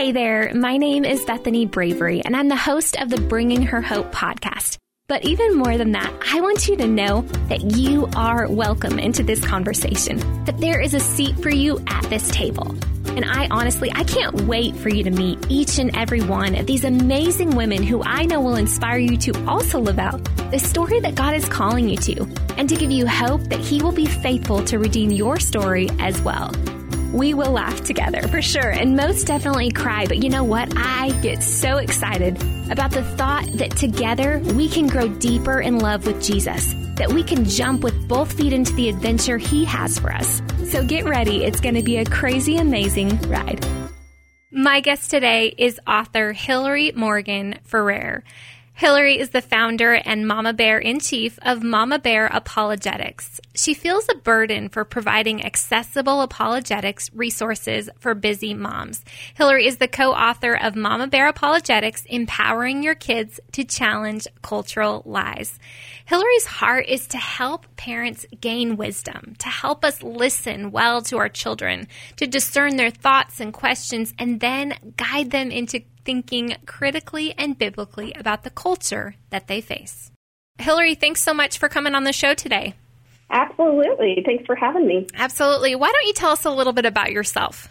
Hey there, my name is Bethany Bravery, and I'm the host of the Bringing Her Hope podcast. But even more than that, I want you to know that you are welcome into this conversation, that there is a seat for you at this table. And I honestly, I can't wait for you to meet each and every one of these amazing women who I know will inspire you to also live out the story that God is calling you to, and to give you hope that He will be faithful to redeem your story as well. We will laugh together for sure and most definitely cry. But you know what? I get so excited about the thought that together we can grow deeper in love with Jesus, that we can jump with both feet into the adventure He has for us. So get ready. It's going to be a crazy, amazing ride. My guest today is author Hillary Morgan Ferrer. Hillary is the founder and mama bear in chief of Mama Bear Apologetics. She feels a burden for providing accessible apologetics resources for busy moms. Hillary is the co author of Mama Bear Apologetics Empowering Your Kids to Challenge Cultural Lies. Hillary's heart is to help parents gain wisdom, to help us listen well to our children, to discern their thoughts and questions, and then guide them into thinking critically and biblically about the culture that they face. Hillary, thanks so much for coming on the show today. Absolutely. Thanks for having me. Absolutely. Why don't you tell us a little bit about yourself?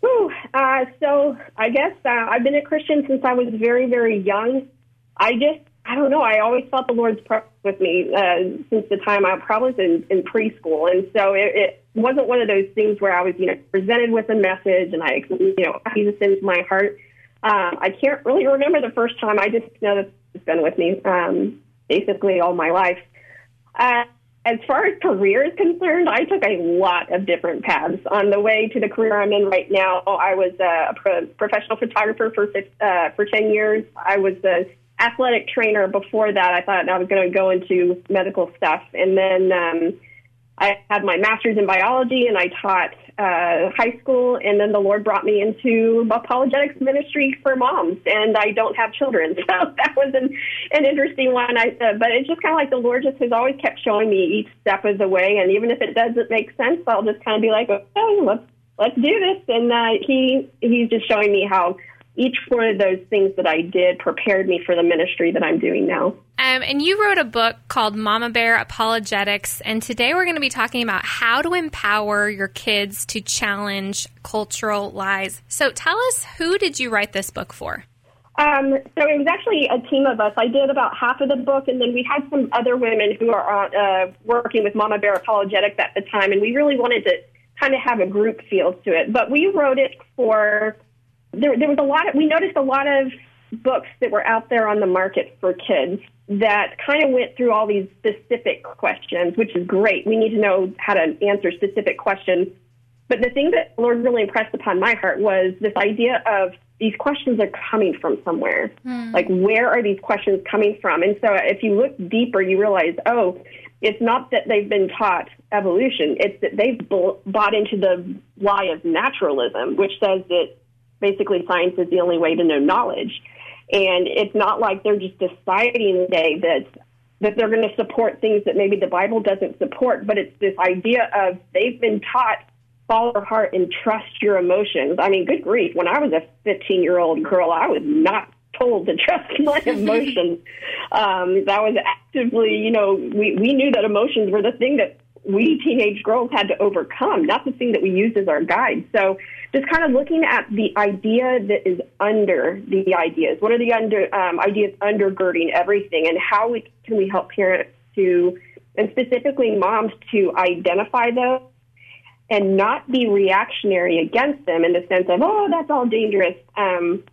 Whew, uh, so, I guess uh, I've been a Christian since I was very, very young. I just, I don't know, I always felt the Lord's presence with me uh, since the time I probably was in, in preschool. And so it, it wasn't one of those things where I was, you know, presented with a message and I, you know, Jesus into my heart. Uh, I can't really remember the first time. I just know that it's been with me um, basically all my life. Uh, as far as career is concerned, I took a lot of different paths. On the way to the career I'm in right now, I was a pro- professional photographer for uh, for ten years. I was an athletic trainer before that. I thought I was going to go into medical stuff, and then um, I had my master's in biology and I taught uh, high school. And then the Lord brought me into apologetics ministry for moms. And I don't have children. So that was an, an interesting one. I, uh, but it's just kind of like the Lord just has always kept showing me each step of the way. And even if it doesn't make sense, I'll just kind of be like, okay, let's, let's do this. And uh, he, he's just showing me how each one of those things that I did prepared me for the ministry that I'm doing now. Um, and you wrote a book called Mama Bear Apologetics. And today we're going to be talking about how to empower your kids to challenge cultural lies. So tell us, who did you write this book for? Um, so it was actually a team of us. I did about half of the book, and then we had some other women who are uh, working with Mama Bear Apologetics at the time, and we really wanted to kind of have a group feel to it. But we wrote it for there, there was a lot of, we noticed a lot of books that were out there on the market for kids that kind of went through all these specific questions, which is great. We need to know how to answer specific questions. But the thing that Lord really impressed upon my heart was this idea of these questions are coming from somewhere. Mm. Like, where are these questions coming from? And so, if you look deeper, you realize, oh, it's not that they've been taught evolution, it's that they've bought into the lie of naturalism, which says that basically science is the only way to know knowledge. And it's not like they're just deciding today that that they're going to support things that maybe the Bible doesn't support, but it's this idea of they've been taught follow your heart and trust your emotions. I mean, good grief, when I was a 15 year old girl, I was not told to trust my emotions. um, that was actively, you know, we, we knew that emotions were the thing that we teenage girls had to overcome, not the thing that we used as our guide. So just kind of looking at the idea that is under the ideas. What are the under um, ideas undergirding everything, and how we, can we help parents to, and specifically moms, to identify those and not be reactionary against them in the sense of, oh, that's all dangerous. Um,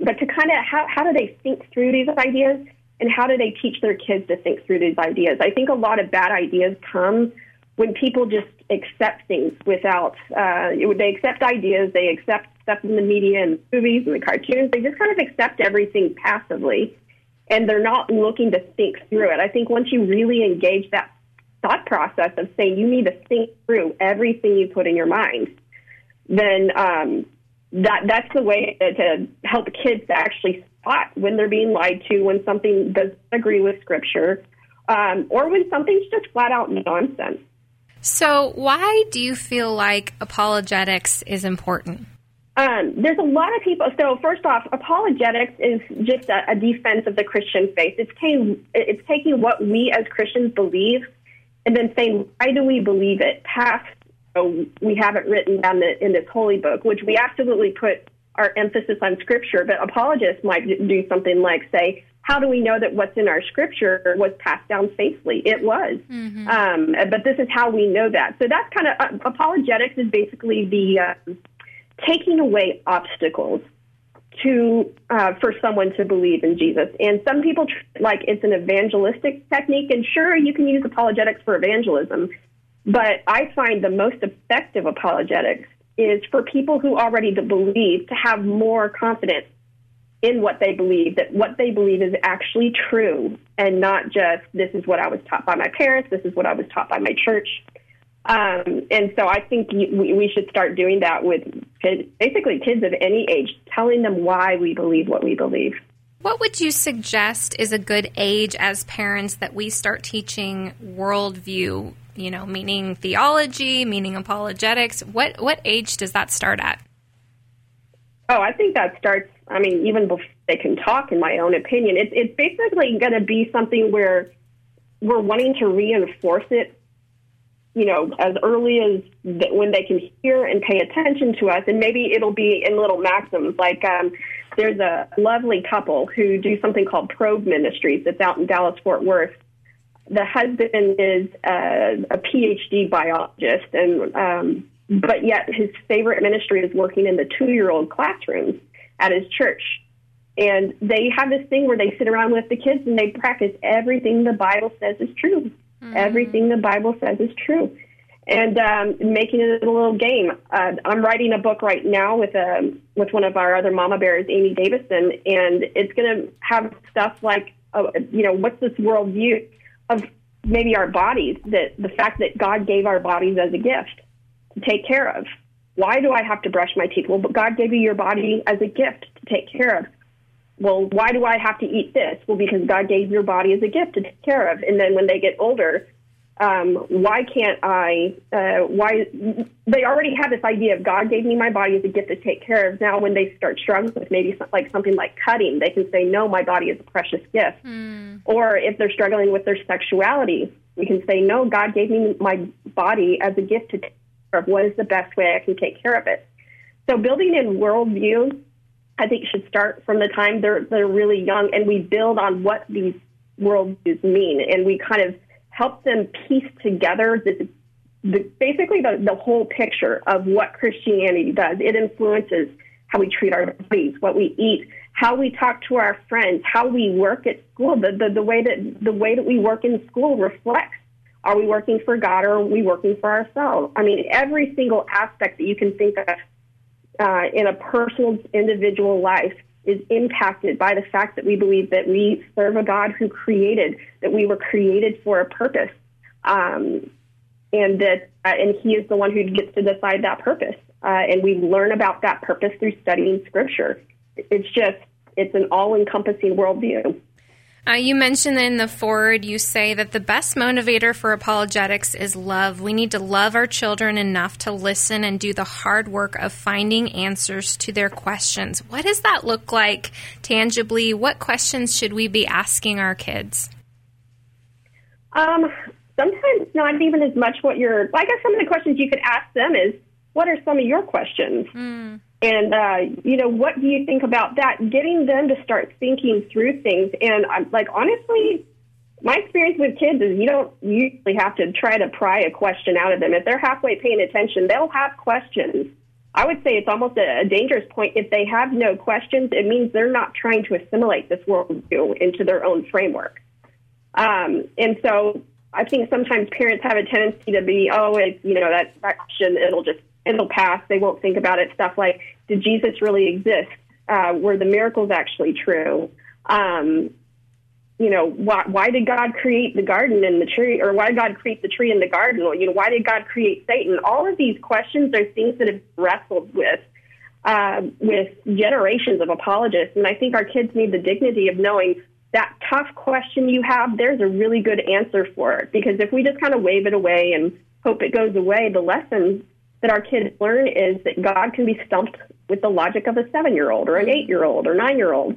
but to kind of how, how do they think through these ideas and how do they teach their kids to think through these ideas? I think a lot of bad ideas come when people just accept things without, uh, they accept ideas, they accept stuff in the media and movies and the cartoons, they just kind of accept everything passively and they're not looking to think through it. I think once you really engage that thought process of saying you need to think through everything you put in your mind, then um, that that's the way to, to help kids to actually spot when they're being lied to, when something doesn't agree with Scripture, um, or when something's just flat out nonsense. So, why do you feel like apologetics is important? Um, there's a lot of people. So first off, apologetics is just a, a defense of the Christian faith. It's taking it's taking what we as Christians believe, and then saying why do we believe it past we have it written down in this holy book, which we absolutely put our emphasis on scripture. But apologists might do something like say, how do we know that what's in our scripture was passed down faithfully? It was. Mm-hmm. Um, but this is how we know that. So that's kind of uh, apologetics is basically the uh, taking away obstacles to uh, for someone to believe in Jesus. And some people like it's an evangelistic technique. And sure, you can use apologetics for evangelism, but I find the most effective apologetics is for people who already believe to have more confidence in what they believe, that what they believe is actually true and not just this is what I was taught by my parents, this is what I was taught by my church. Um, and so I think we, should start doing that with kids, basically kids of any age, telling them why we believe what we believe. What would you suggest is a good age as parents that we start teaching worldview, you know, meaning theology, meaning apologetics? What what age does that start at? Oh, I think that starts I mean, even before they can talk, in my own opinion, it's it's basically going to be something where we're wanting to reinforce it, you know, as early as when they can hear and pay attention to us, and maybe it'll be in little maxims. Like um, there's a lovely couple who do something called Probe Ministries that's out in Dallas Fort Worth. The husband is a, a PhD biologist, and um, but yet his favorite ministry is working in the two year old classrooms at his church. And they have this thing where they sit around with the kids and they practice everything the Bible says is true. Mm-hmm. Everything the Bible says is true. And um, making it a little game. Uh, I'm writing a book right now with um, with one of our other mama bears, Amy Davison, and it's going to have stuff like, uh, you know, what's this worldview of maybe our bodies? That the fact that God gave our bodies as a gift to take care of, why do I have to brush my teeth? Well, but God gave you your body as a gift to take care of. Well, why do I have to eat this? Well, because God gave your body as a gift to take care of. And then when they get older, um, why can't I? Uh, why they already have this idea of God gave me my body as a gift to take care of. Now, when they start struggling with maybe like something like cutting, they can say, "No, my body is a precious gift." Mm. Or if they're struggling with their sexuality, we can say, "No, God gave me my body as a gift to take care of what is the best way I can take care of it. So building in worldview, I think should start from the time they're they're really young, and we build on what these worldviews mean, and we kind of help them piece together the, the basically the, the whole picture of what Christianity does. It influences how we treat our bodies, what we eat, how we talk to our friends, how we work at school. The, the, the way that the way that we work in school reflects are we working for God or are we working for ourselves? I mean, every single aspect that you can think of uh, in a personal, individual life is impacted by the fact that we believe that we serve a God who created, that we were created for a purpose, um, and that uh, and He is the one who gets to decide that purpose. Uh, and we learn about that purpose through studying Scripture. It's just it's an all-encompassing worldview. Uh, you mentioned in the foreword, you say that the best motivator for apologetics is love. We need to love our children enough to listen and do the hard work of finding answers to their questions. What does that look like tangibly? What questions should we be asking our kids? Um, sometimes not even as much what you're. I guess some of the questions you could ask them is, "What are some of your questions?" Mm. And, uh, you know, what do you think about that? Getting them to start thinking through things. And I'm like, honestly, my experience with kids is you don't usually have to try to pry a question out of them. If they're halfway paying attention, they'll have questions. I would say it's almost a, a dangerous point. If they have no questions, it means they're not trying to assimilate this worldview into their own framework. Um, and so I think sometimes parents have a tendency to be, oh, it's, you know, that, that question, it'll just it'll pass. They won't think about it. Stuff like, did Jesus really exist? Uh, were the miracles actually true? Um, you know, why, why did God create the garden and the tree, or why did God create the tree and the garden? Or, you know, why did God create Satan? All of these questions are things that have wrestled with uh, with generations of apologists, and I think our kids need the dignity of knowing that tough question you have. There's a really good answer for it because if we just kind of wave it away and hope it goes away, the lessons that our kids learn is that God can be stumped with the logic of a seven year old or an eight year old or nine year old.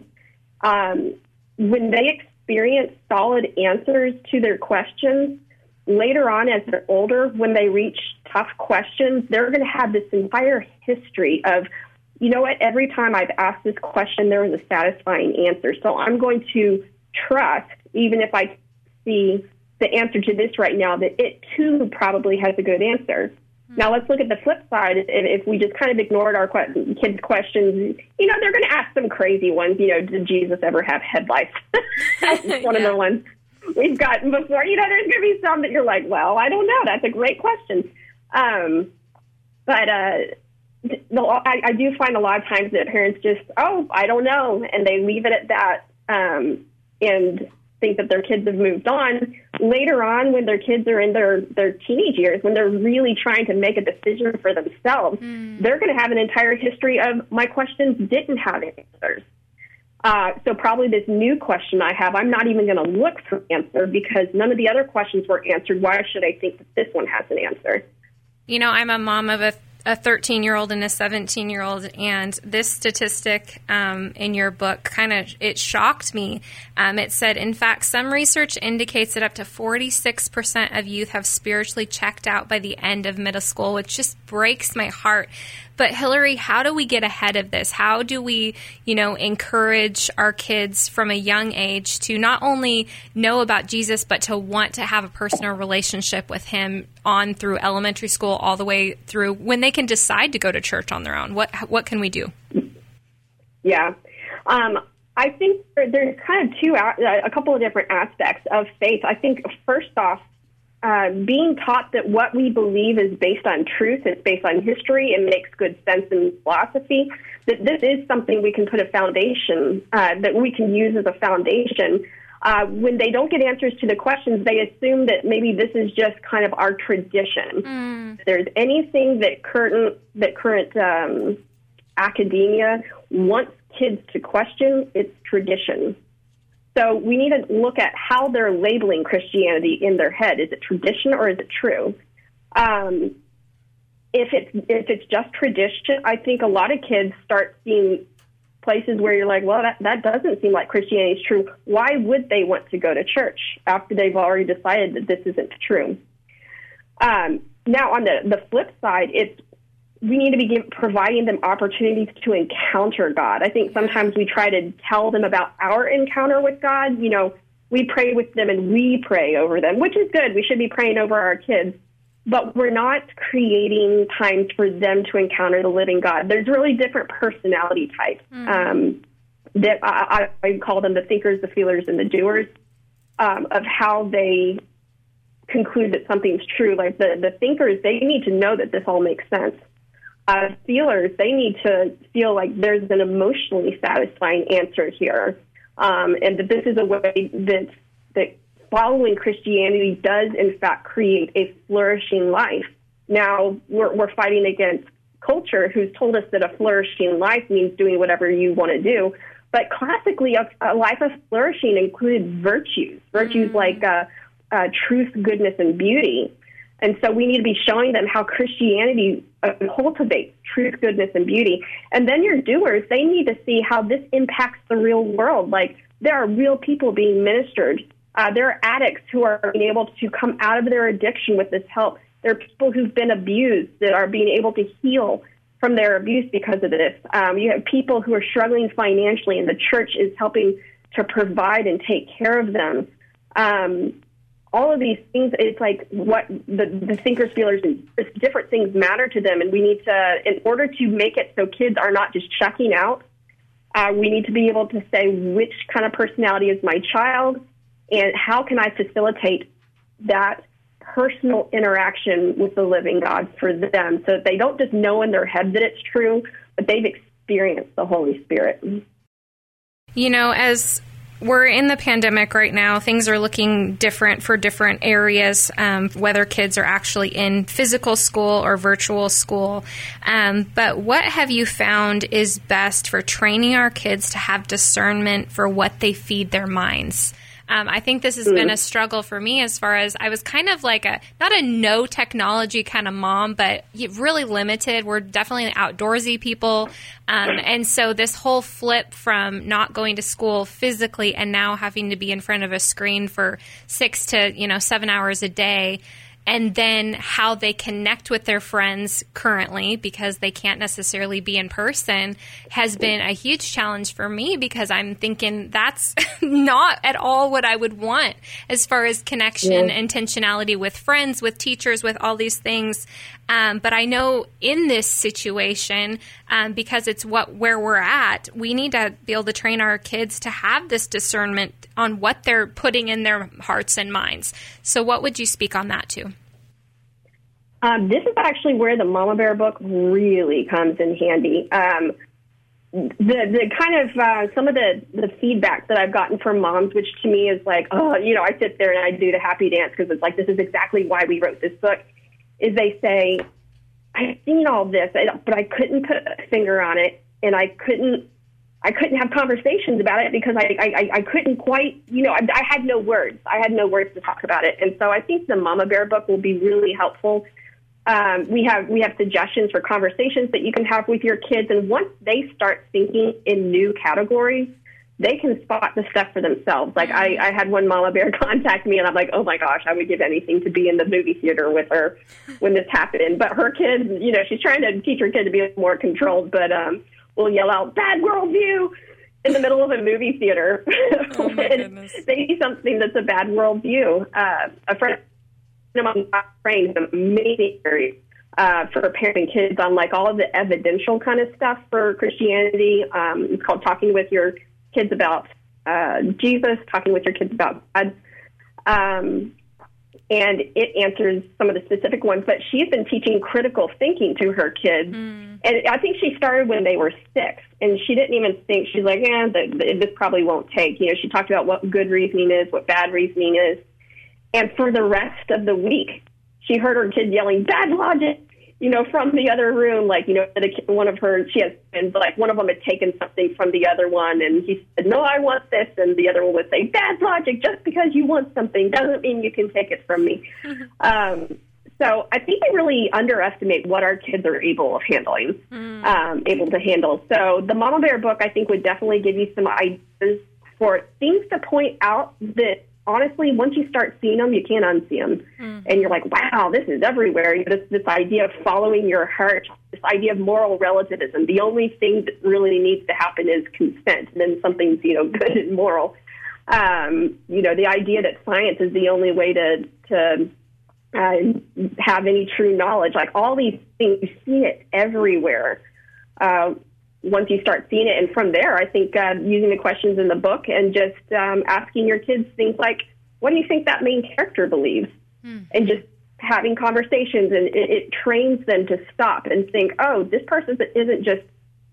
Um, when they experience solid answers to their questions, later on as they're older, when they reach tough questions, they're going to have this entire history of, you know what, every time I've asked this question, there was a satisfying answer. So I'm going to trust, even if I see the answer to this right now, that it too probably has a good answer. Now let's look at the flip side. If we just kind of ignored our kids' questions, you know, they're going to ask some crazy ones. You know, did Jesus ever have headlights? That's one yeah. of the ones we've gotten before. You know, there's going to be some that you're like, well, I don't know. That's a great question. Um, but uh, the, I, I do find a lot of times that parents just, oh, I don't know, and they leave it at that. Um, and think that their kids have moved on. Later on, when their kids are in their, their teenage years, when they're really trying to make a decision for themselves, mm. they're going to have an entire history of my questions didn't have answers. Uh, so probably this new question I have, I'm not even going to look for an answer because none of the other questions were answered. Why should I think that this one has an answer? You know, I'm a mom of a a 13 year old and a 17 year old and this statistic um, in your book kind of it shocked me. Um, it said in fact some research indicates that up to 46% of youth have spiritually checked out by the end of middle school which just breaks my heart but Hillary, how do we get ahead of this? How do we, you know, encourage our kids from a young age to not only know about Jesus, but to want to have a personal relationship with him on through elementary school all the way through when they can decide to go to church on their own? What what can we do? Yeah. Um, I think there's kind of two, a couple of different aspects of faith. I think first off, uh, being taught that what we believe is based on truth, it's based on history, it makes good sense in philosophy, that this is something we can put a foundation, uh, that we can use as a foundation. Uh, when they don't get answers to the questions, they assume that maybe this is just kind of our tradition. Mm. If there's anything that current, that current um, academia wants kids to question, it's tradition. So we need to look at how they're labeling Christianity in their head. Is it tradition or is it true? Um, if it's if it's just tradition, I think a lot of kids start seeing places where you're like, well, that that doesn't seem like Christianity is true. Why would they want to go to church after they've already decided that this isn't true? Um, now, on the the flip side, it's we need to be give, providing them opportunities to encounter God. I think sometimes we try to tell them about our encounter with God. You know, we pray with them and we pray over them, which is good. We should be praying over our kids, but we're not creating times for them to encounter the living God. There's really different personality types mm-hmm. um, that I, I, call them the thinkers, the feelers, and the doers um, of how they conclude that something's true. Like the, the thinkers, they need to know that this all makes sense uh, feelers, they need to feel like there's an emotionally satisfying answer here, um, and that this is a way that that following Christianity does in fact create a flourishing life. Now we're, we're fighting against culture who's told us that a flourishing life means doing whatever you want to do. But classically, a, a life of flourishing included virtues, virtues mm-hmm. like uh, uh, truth, goodness, and beauty. And so we need to be showing them how Christianity cultivates truth, goodness, and beauty. And then your doers, they need to see how this impacts the real world. Like there are real people being ministered. Uh, there are addicts who are being able to come out of their addiction with this help. There are people who've been abused that are being able to heal from their abuse because of this. Um, you have people who are struggling financially, and the church is helping to provide and take care of them. Um, all of these things, it's like what the, the thinkers, feelers, and different things matter to them. And we need to, in order to make it so kids are not just checking out, uh, we need to be able to say which kind of personality is my child and how can I facilitate that personal interaction with the living God for them so that they don't just know in their head that it's true, but they've experienced the Holy Spirit. You know, as we're in the pandemic right now. Things are looking different for different areas, um, whether kids are actually in physical school or virtual school. Um, but what have you found is best for training our kids to have discernment for what they feed their minds? Um, I think this has mm. been a struggle for me as far as I was kind of like a not a no technology kind of mom, but really limited. We're definitely outdoorsy people, um, and so this whole flip from not going to school physically and now having to be in front of a screen for six to you know seven hours a day and then how they connect with their friends currently because they can't necessarily be in person has been a huge challenge for me because I'm thinking that's not at all what I would want as far as connection, yeah. intentionality with friends, with teachers, with all these things. Um, but I know in this situation, um, because it's what where we're at, we need to be able to train our kids to have this discernment on what they're putting in their hearts and minds. So, what would you speak on that too? Um, this is actually where the Mama Bear book really comes in handy. Um, the the kind of uh, some of the the feedback that I've gotten from moms, which to me is like, oh, you know, I sit there and I do the happy dance because it's like this is exactly why we wrote this book is they say, I've seen all this, but I couldn't put a finger on it, and I couldn't, I couldn't have conversations about it because I, I, I couldn't quite, you know, I, I had no words. I had no words to talk about it, and so I think the Mama Bear book will be really helpful. Um, we have we have suggestions for conversations that you can have with your kids, and once they start thinking in new categories, they can spot the stuff for themselves. Like I, I had one mama bear contact me, and I'm like, oh my gosh, I would give anything to be in the movie theater with her when this happened. But her kid, you know, she's trying to teach her kid to be more controlled, but um, will yell out bad worldview in the middle of a movie theater oh when they see something that's a bad worldview. Uh, a friend of mine trained amazing uh, for parenting kids on like all of the evidential kind of stuff for Christianity. Um, it's called Talking with Your kids about uh, Jesus, talking with your kids about God. Um, and it answers some of the specific ones. But she's been teaching critical thinking to her kids, mm. and I think she started when they were six, and she didn't even think she's like, "Yeah, this probably won't take." You know, she talked about what good reasoning is, what bad reasoning is, and for the rest of the week, she heard her kid yelling "bad logic," you know, from the other room, like, you know, one of her, she has, and like one of them had taken something from the other one, and he said, no, I want this, and the other one would say, bad logic, just because you want something doesn't mean you can take it from me. um, so I think we really underestimate what our kids are able of handling, mm. um, able to handle. So the Mama Bear book, I think, would definitely give you some ideas for things to point out that honestly, once you start seeing them, you can't unsee them. Mm. And you're like, wow, this is everywhere. This, this idea of following your heart, this idea of moral relativism. The only thing that really needs to happen is consent. And then something's, you know, good and moral. Um, you know, the idea that science is the only way to, to uh, have any true knowledge. Like all these things, you see it everywhere. Uh, once you start seeing it. And from there, I think uh, using the questions in the book and just um, asking your kids things like, what do you think that main character believes? Hmm. And just having conversations, and it, it, trains them to stop and think, oh, this person isn't just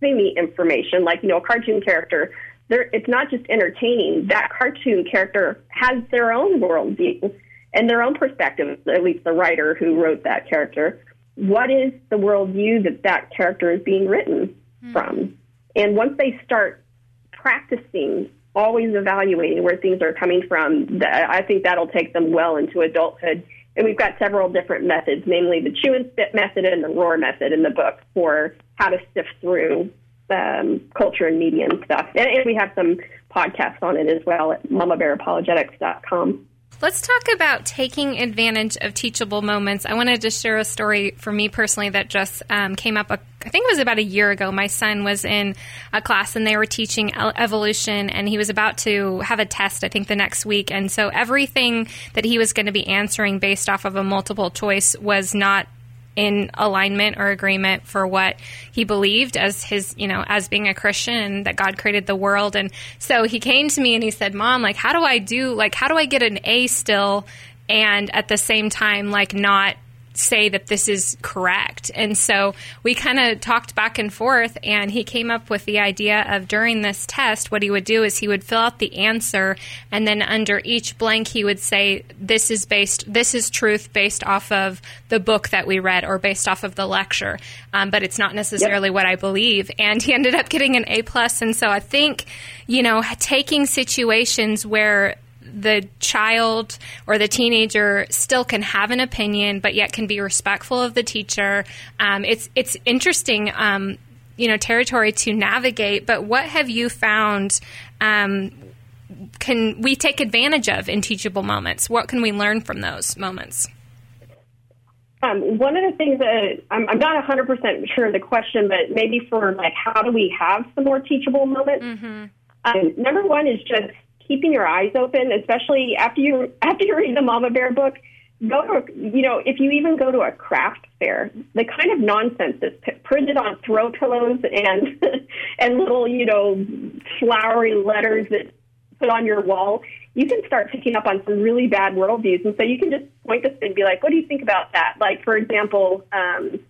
giving me information, like, you know, a cartoon character. They're, it's not just entertaining. That cartoon character has their own worldview and their own perspective, at least the writer who wrote that character. What is the worldview that that character is being written? Mm. from. And once they start practicing, always evaluating where things are coming from, I think that'll take them well into adulthood. And we've got several different methods, namely the chew and spit method and the roar method in the book for how to sift through um, culture and media and stuff. And, and we have some podcasts on it as well at mamabearapologetics.com. Let's talk about taking advantage of teachable moments. I wanted to share a story for me personally that just um, came up. A, I think it was about a year ago. My son was in a class and they were teaching evolution, and he was about to have a test. I think the next week, and so everything that he was going to be answering based off of a multiple choice was not in alignment or agreement for what he believed as his, you know, as being a Christian that God created the world. And so he came to me and he said, Mom, like, how do I do, like, how do I get an A still and at the same time, like, not say that this is correct. And so we kind of talked back and forth, and he came up with the idea of during this test, what he would do is he would fill out the answer, and then under each blank, he would say, This is based, this is truth based off of the book that we read or based off of the lecture. Um, but it's not necessarily yep. what I believe. And he ended up getting an A plus. And so I think, you know, taking situations where the child or the teenager still can have an opinion, but yet can be respectful of the teacher. Um, it's it's interesting, um, you know, territory to navigate. But what have you found? Um, can we take advantage of in teachable moments? What can we learn from those moments? Um, one of the things that I'm, I'm not 100% sure of the question, but maybe for like, how do we have some more teachable moments? Mm-hmm. Um, number one is just keeping your eyes open, especially after you after you read the Mama Bear book. Go to, you know, if you even go to a craft fair, the kind of nonsense that's printed on throw pillows and and little, you know, flowery letters that put on your wall, you can start picking up on some really bad worldviews. And so you can just point this and be like, what do you think about that? Like, for example, um,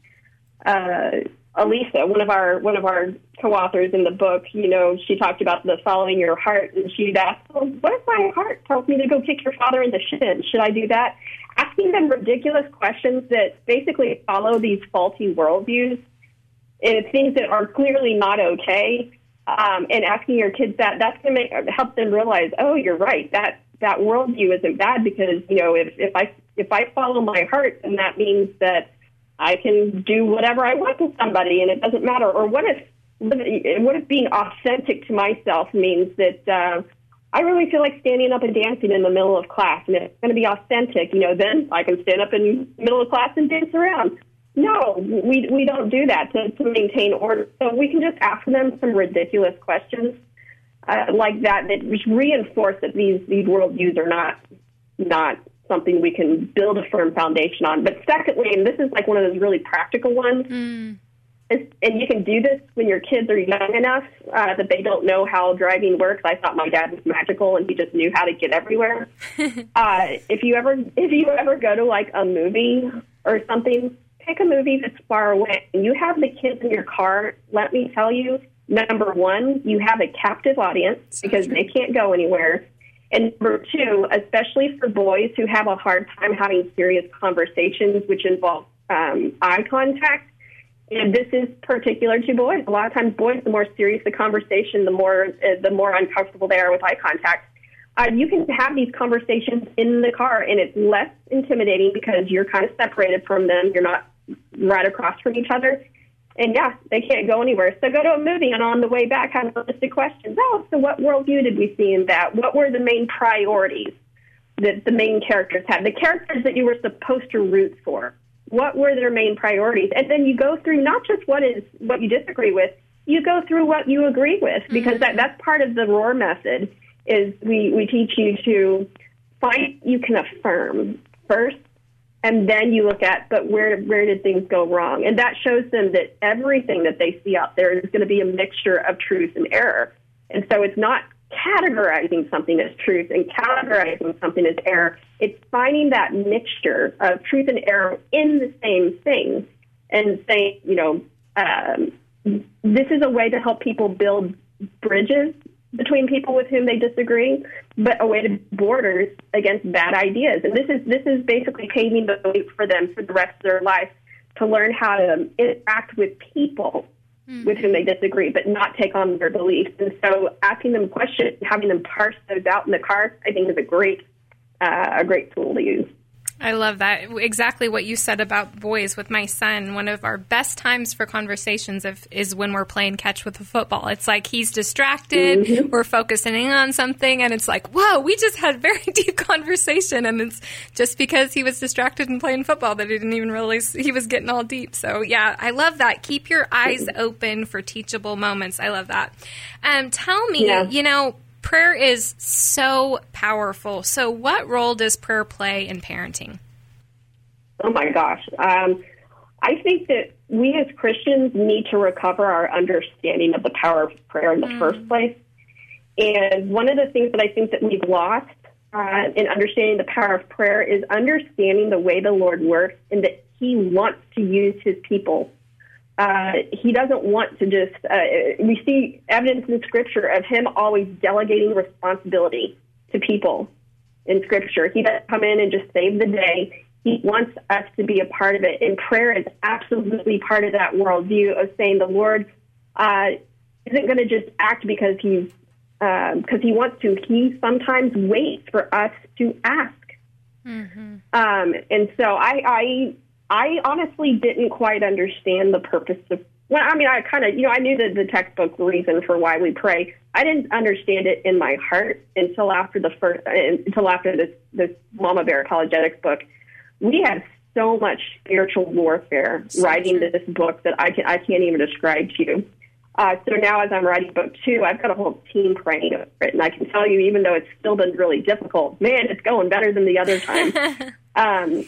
uh, Elisa, one of our one of our co-authors in the book, you know, she talked about the following your heart, and she'd ask, well, "What if my heart tells me to go kick your father in the shin? Should I do that?" Asking them ridiculous questions that basically follow these faulty worldviews and things that are clearly not okay, um, and asking your kids that that's going to help them realize, oh, you're right. That that worldview isn't bad because you know if if I if I follow my heart, then that means that I can do whatever I want to somebody, and it doesn't matter. Or what if what if being authentic to myself means that uh, I really feel like standing up and dancing in the middle of class, and it's going to be authentic. You know, then I can stand up in the middle of class and dance around. No, we we don't do that to, to maintain order. So we can just ask them some ridiculous questions uh, like that that reinforce that these these worldviews are not not something we can build a firm foundation on. But secondly, and this is like one of those really practical ones. Mm. and you can do this when your kids are young enough uh, that they don't know how driving works. I thought my dad was magical and he just knew how to get everywhere. uh, if you ever if you ever go to like a movie or something, pick a movie that's far away and you have the kids in your car, let me tell you, number one, you have a captive audience because they can't go anywhere. And number two, especially for boys who have a hard time having serious conversations, which involve um, eye contact, and this is particular to boys. A lot of times, boys, the more serious the conversation, the more uh, the more uncomfortable they are with eye contact. Uh, you can have these conversations in the car, and it's less intimidating because you're kind of separated from them. You're not right across from each other. And yeah, they can't go anywhere. So go to a movie and on the way back have a list of questions. Oh, so what worldview did we see in that? What were the main priorities that the main characters had? The characters that you were supposed to root for. What were their main priorities? And then you go through not just what is what you disagree with, you go through what you agree with because mm-hmm. that, that's part of the roar method is we, we teach you to find you can affirm first and then you look at but where where did things go wrong? And that shows them that everything that they see out there is going to be a mixture of truth and error. And so it's not categorizing something as truth and categorizing something as error. It's finding that mixture of truth and error in the same thing and saying you know um, this is a way to help people build bridges between people with whom they disagree, but a way to borders against bad ideas. And this is this is basically paving the way for them for the rest of their life to learn how to interact with people mm-hmm. with whom they disagree, but not take on their beliefs. And so, asking them questions, having them parse those out in the car, I think is a great uh, a great tool to use. I love that. Exactly what you said about boys with my son. One of our best times for conversations of, is when we're playing catch with the football. It's like he's distracted, mm-hmm. we're focusing on something, and it's like, whoa, we just had very deep conversation. And it's just because he was distracted and playing football that he didn't even realize he was getting all deep. So, yeah, I love that. Keep your eyes open for teachable moments. I love that. Um, tell me, yeah. you know, prayer is so powerful. So, what role does prayer play in parenting? Oh my gosh. Um, I think that we as Christians need to recover our understanding of the power of prayer in the mm. first place. And one of the things that I think that we've lost uh, in understanding the power of prayer is understanding the way the Lord works and that He wants to use His people uh, he doesn't want to just, uh, we see evidence in Scripture of him always delegating responsibility to people in Scripture. He doesn't come in and just save the day. He wants us to be a part of it. And prayer is absolutely part of that worldview of saying the Lord uh, isn't going to just act because he's because um, he wants to. He sometimes waits for us to ask. Mm-hmm. Um, and so I, I, I honestly didn't quite understand the purpose of. Well, I mean, I kind of, you know, I knew the, the textbook reason for why we pray. I didn't understand it in my heart until after the first, until after this this Mama Bear apologetics book. We had so much spiritual warfare so writing true. this book that I can I can't even describe to you. Uh, so now, as I'm writing book two, I've got a whole team praying over it, and I can tell you, even though it's still been really difficult, man, it's going better than the other time. um,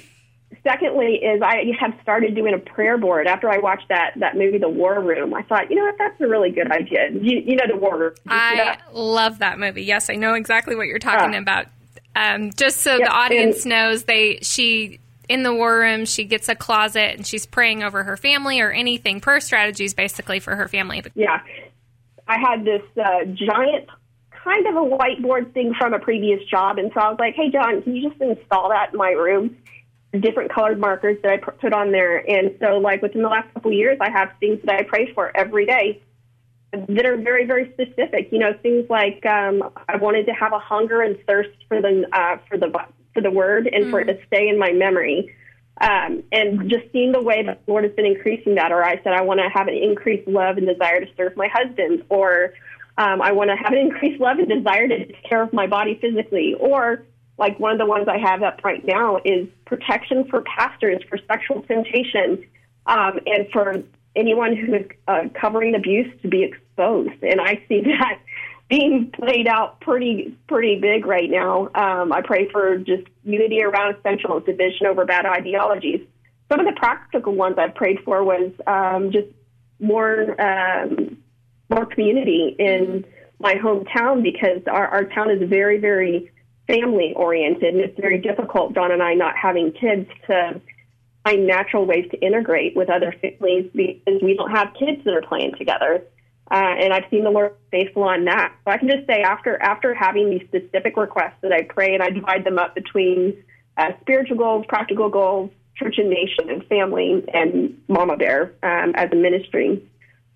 secondly, is I have started doing a prayer board after I watched that that movie, The War Room. I thought, you know what, that's a really good idea. You, you know, The War Room. I love that movie. Yes, I know exactly what you're talking uh, about. Um, just so the audience and, knows, they she in the war room. She gets a closet and she's praying over her family or anything. Prayer strategies basically for her family. Yeah. I had this uh, giant kind of a whiteboard thing from a previous job. And so I was like, hey, John, can you just install that in my room? Different colored markers that I put on there. And so, like, within the last couple of years, I have things that I pray for every day that are very, very specific. You know, things like um, I wanted to have a hunger and thirst for the uh, for the for the word and mm. for it to stay in my memory. Um, and just seeing the way that the Lord has been increasing that, or I said I want to have an increased love and desire to serve my husband, or um, I want to have an increased love and desire to take care of my body physically, or like one of the ones I have up right now is protection for pastors for sexual temptation um, and for anyone who is uh, covering abuse to be exposed. And I see that being played out pretty pretty big right now. Um, I pray for just unity around essentials, division over bad ideologies. Some of the practical ones I've prayed for was um, just more um, more community in my hometown because our, our town is very very family oriented and it's very difficult. John and I not having kids to find natural ways to integrate with other families because we don't have kids that are playing together. Uh, and I've seen the Lord faithful on that. So I can just say after after having these specific requests that I pray and I divide them up between uh, spiritual goals, practical goals, church and nation, and family, and Mama Bear um, as a ministry.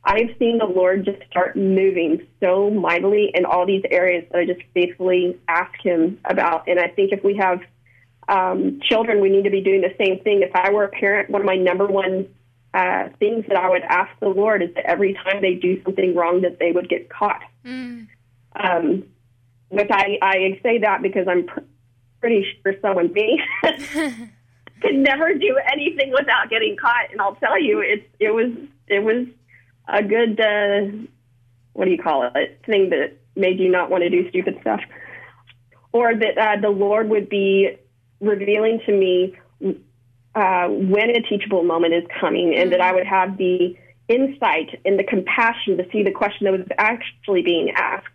I've seen the Lord just start moving so mightily in all these areas that I just faithfully ask Him about. And I think if we have um, children, we need to be doing the same thing. If I were a parent, one of my number one uh, things that I would ask the Lord is that every time they do something wrong, that they would get caught. Mm. Um, which I, I say that because I'm pr- pretty sure someone me could never do anything without getting caught. And I'll tell you, it it was it was a good uh, what do you call it? Thing that made you not want to do stupid stuff, or that uh, the Lord would be revealing to me uh, when a teachable moment is coming, and that I would have the insight and the compassion to see the question that was actually being asked,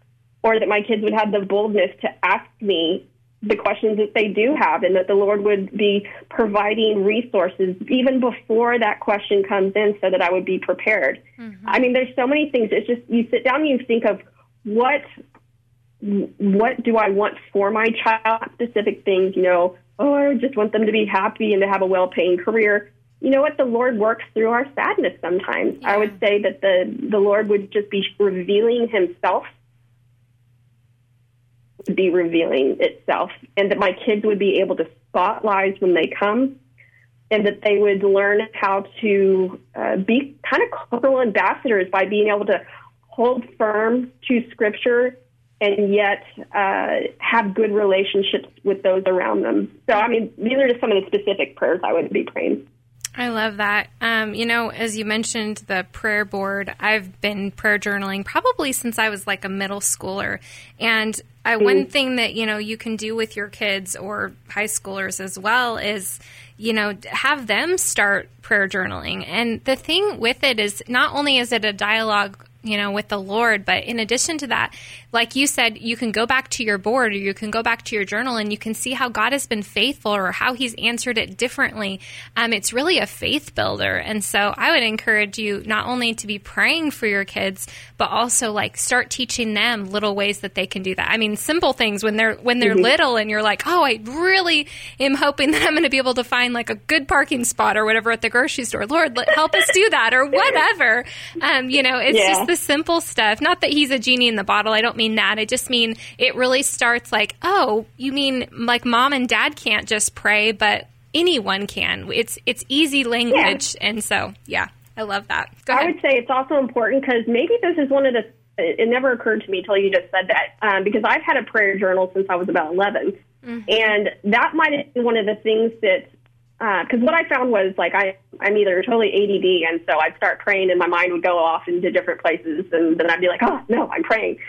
or that my kids would have the boldness to ask me the questions that they do have, and that the Lord would be providing resources even before that question comes in so that I would be prepared. Mm-hmm. I mean, there's so many things. It's just you sit down and you think of what what do I want for my child? Specific things, you know, oh, I just want them to be happy and to have a well paying career. You know what? The Lord works through our sadness sometimes. Yeah. I would say that the, the Lord would just be revealing himself, be revealing itself, and that my kids would be able to spot lies when they come, and that they would learn how to uh, be kind of cultural ambassadors by being able to hold firm to Scripture and yet uh, have good relationships with those around them. So, I mean, these are just some of the specific prayers I would be praying. I love that. Um, you know, as you mentioned the prayer board, I've been prayer journaling probably since I was like a middle schooler. And I, mm. one thing that, you know, you can do with your kids or high schoolers as well is, you know, have them start prayer journaling. And the thing with it is not only is it a dialogue you know, with the Lord. But in addition to that, like you said, you can go back to your board or you can go back to your journal and you can see how God has been faithful or how He's answered it differently. Um, it's really a faith builder. And so I would encourage you not only to be praying for your kids, but also like start teaching them little ways that they can do that. I mean, simple things when they're when they're mm-hmm. little and you're like, oh, I really am hoping that I'm going to be able to find like a good parking spot or whatever at the grocery store. Lord, help us do that or whatever. Um, you know, it's yeah. just the simple stuff. Not that he's a genie in the bottle. I don't mean that. I just mean it really starts like, oh, you mean like mom and dad can't just pray, but anyone can. It's it's easy language, yeah. and so yeah, I love that. I would say it's also important because maybe this is one of the. It never occurred to me until you just said that um, because I've had a prayer journal since I was about 11, mm-hmm. and that might have been one of the things that because uh, what I found was like I I'm either totally ADD and so I'd start praying and my mind would go off into different places and then I'd be like oh no I'm praying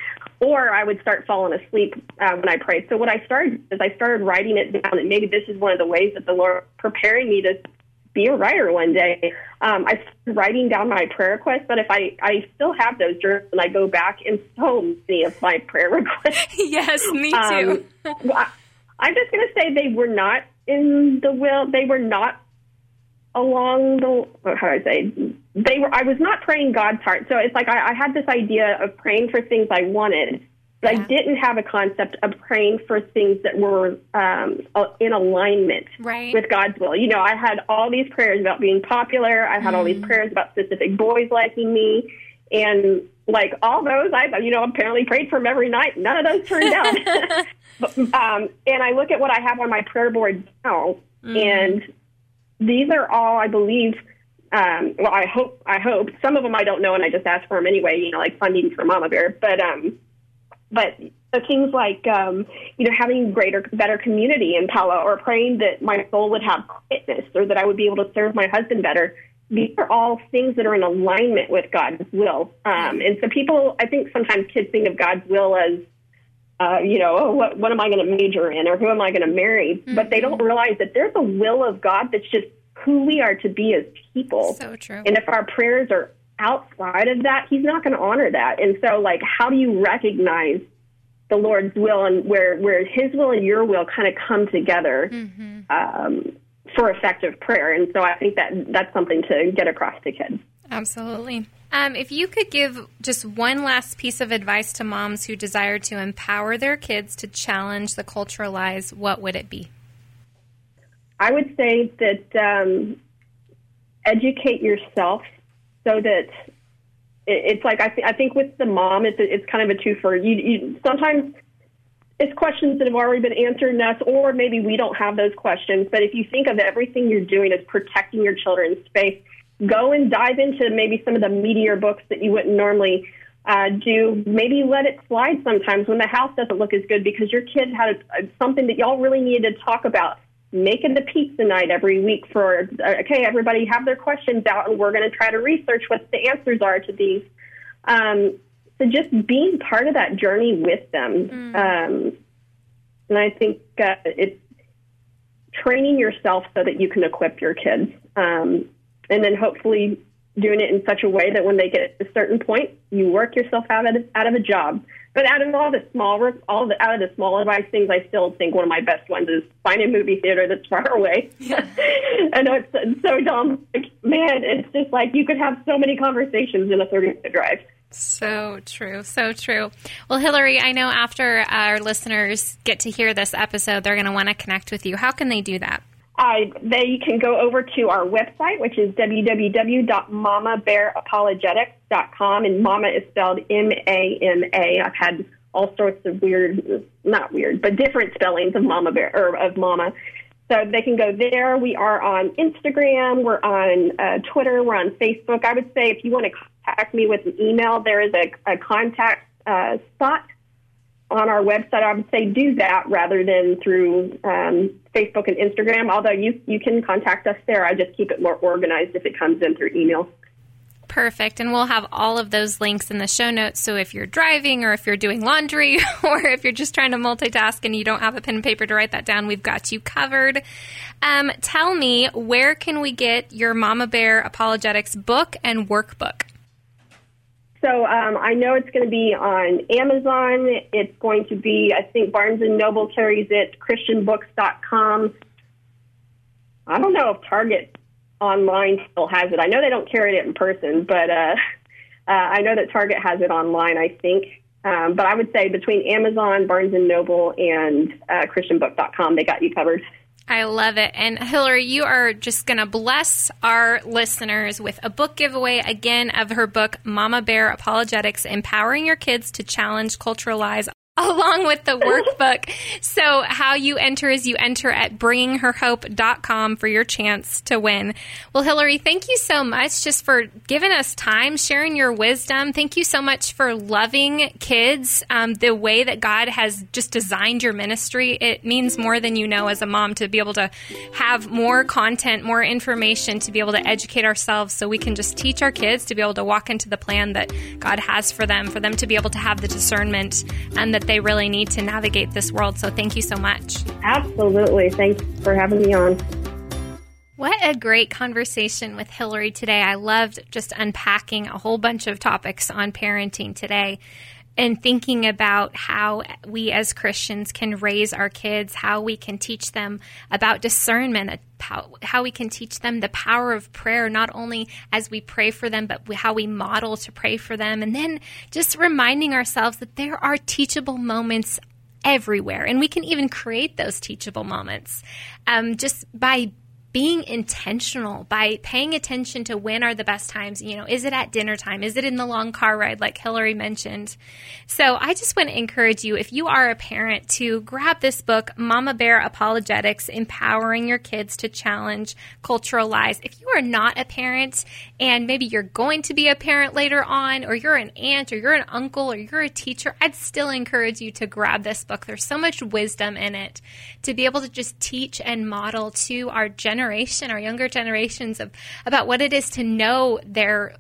or I would start falling asleep uh, when I prayed. So what I started is I started writing it down and maybe this is one of the ways that the Lord preparing me to be a writer one day. Um, I started writing down my prayer requests, but if I I still have those journals and I go back in so many of my prayer requests. yes, me too. um, I, I'm just going to say they were not in the will. They were not along the how do I say they were. I was not praying God's heart. So it's like I, I had this idea of praying for things I wanted, but yeah. I didn't have a concept of praying for things that were um, in alignment right. with God's will. You know, I had all these prayers about being popular. I had mm. all these mm. prayers about specific boys liking me, and like all those, I you know apparently prayed for them every night. None of those turned out. But, um, and I look at what I have on my prayer board now, mm. and these are all I believe. Um, well, I hope I hope some of them I don't know, and I just ask for them anyway. You know, like funding for Mama Bear, but um, but things like um, you know having greater, better community in Pella, or praying that my soul would have fitness, or that I would be able to serve my husband better these are all things that are in alignment with God's will. Um, and so people, I think sometimes kids think of God's will as, uh, you know, oh, what, what am I going to major in or who am I going to marry? Mm-hmm. But they don't realize that there's a will of God that's just who we are to be as people. So true. And if our prayers are outside of that, He's not going to honor that. And so, like, how do you recognize the Lord's will and where where His will and your will kind of come together? Mm-hmm. Um, for effective prayer. And so I think that that's something to get across to kids. Absolutely. Um, if you could give just one last piece of advice to moms who desire to empower their kids to challenge the cultural lies, what would it be? I would say that um, educate yourself so that it's like I, th- I think with the mom, it's it's kind of a twofer. You, you sometimes it's questions that have already been answered in us, or maybe we don't have those questions. But if you think of everything you're doing as protecting your children's space, go and dive into maybe some of the meatier books that you wouldn't normally uh, do. Maybe let it slide sometimes when the house doesn't look as good because your kid had a, a, something that y'all really needed to talk about. Making the pizza night every week for, uh, okay, everybody have their questions out and we're going to try to research what the answers are to these. Um, so just being part of that journey with them. Mm. Um, and I think uh, it's training yourself so that you can equip your kids. Um, and then hopefully doing it in such a way that when they get to a certain point, you work yourself out of, out of a job. But out of all the small, all the out of the small advice things, I still think one of my best ones is find a movie theater that's far away. Yeah. I know it's, it's so dumb. Like, man, it's just like you could have so many conversations in a thirty minute drive. So true. So true. Well, Hillary, I know after our listeners get to hear this episode, they're going to want to connect with you. How can they do that? Uh, they can go over to our website, which is www.mamabearapologetics.com, and Mama is spelled M A M A. I've had all sorts of weird, not weird, but different spellings of Mama Bear or of Mama. So they can go there. We are on Instagram. We're on uh, Twitter. We're on Facebook. I would say if you want to contact me with an email, there is a, a contact uh, spot on our website. I would say do that rather than through um, Facebook and Instagram. Although you you can contact us there, I just keep it more organized if it comes in through email. Perfect. And we'll have all of those links in the show notes. So if you're driving or if you're doing laundry or if you're just trying to multitask and you don't have a pen and paper to write that down, we've got you covered. Um, tell me, where can we get your Mama Bear Apologetics book and workbook? So um, I know it's going to be on Amazon. It's going to be, I think Barnes and Noble carries it, ChristianBooks.com. I don't know if Target online still has it. I know they don't carry it in person, but uh, uh, I know that Target has it online. I think. Um, but I would say between Amazon, Barnes and Noble, and uh, ChristianBook.com, they got you covered. I love it. And Hillary, you are just going to bless our listeners with a book giveaway again of her book, Mama Bear Apologetics Empowering Your Kids to Challenge Cultural Lies along with the workbook. so, how you enter is you enter at bringingherhope.com for your chance to win. Well, Hillary, thank you so much just for giving us time, sharing your wisdom. Thank you so much for loving kids um, the way that God has just designed your ministry. It means more than you know as a mom to be able to have more content, more information, to be able to educate ourselves so we can just teach our kids to be able to walk into the plan that God has for them, for them to be able to have the discernment and that they really need to navigate this world. So thank you so much. Absolutely. Thanks for having me on. What a great conversation with Hillary today. I loved just unpacking a whole bunch of topics on parenting today and thinking about how we as Christians can raise our kids, how we can teach them about discernment, how we can teach them the power of prayer, not only as we pray for them, but how we model to pray for them. And then just reminding ourselves that there are teachable moments everywhere. And we can even create those teachable moments um, just by being intentional by paying attention to when are the best times. You know, is it at dinner time? Is it in the long car ride, like Hillary mentioned? So I just want to encourage you, if you are a parent, to grab this book, Mama Bear Apologetics Empowering Your Kids to Challenge Cultural Lies. If you are not a parent and maybe you're going to be a parent later on, or you're an aunt, or you're an uncle, or you're a teacher, I'd still encourage you to grab this book. There's so much wisdom in it to be able to just teach and model to our generation generation, our younger generations, of about what it is to know their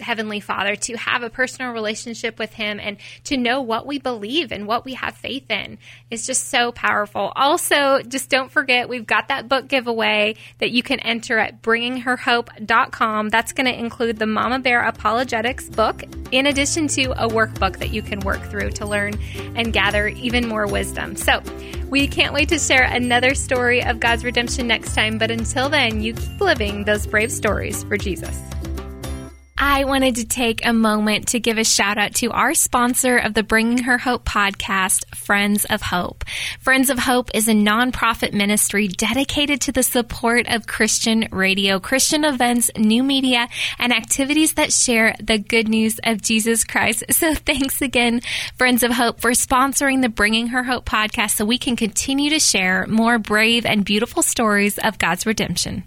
Heavenly Father, to have a personal relationship with Him, and to know what we believe and what we have faith in is just so powerful. Also, just don't forget, we've got that book giveaway that you can enter at bringingherhope.com. That's going to include the Mama Bear Apologetics book, in addition to a workbook that you can work through to learn and gather even more wisdom. So, we can't wait to share another story of God's redemption next time, but until then, you keep living those brave stories for Jesus. I wanted to take a moment to give a shout out to our sponsor of the Bringing Her Hope podcast, Friends of Hope. Friends of Hope is a nonprofit ministry dedicated to the support of Christian radio, Christian events, new media, and activities that share the good news of Jesus Christ. So thanks again, Friends of Hope, for sponsoring the Bringing Her Hope podcast so we can continue to share more brave and beautiful stories of God's redemption.